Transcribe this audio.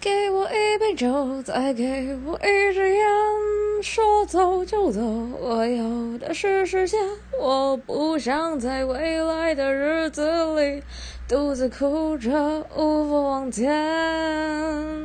给我一杯酒再给我一支烟说走就走我有的是时间我不想在未来的日子里独自哭着无法往前。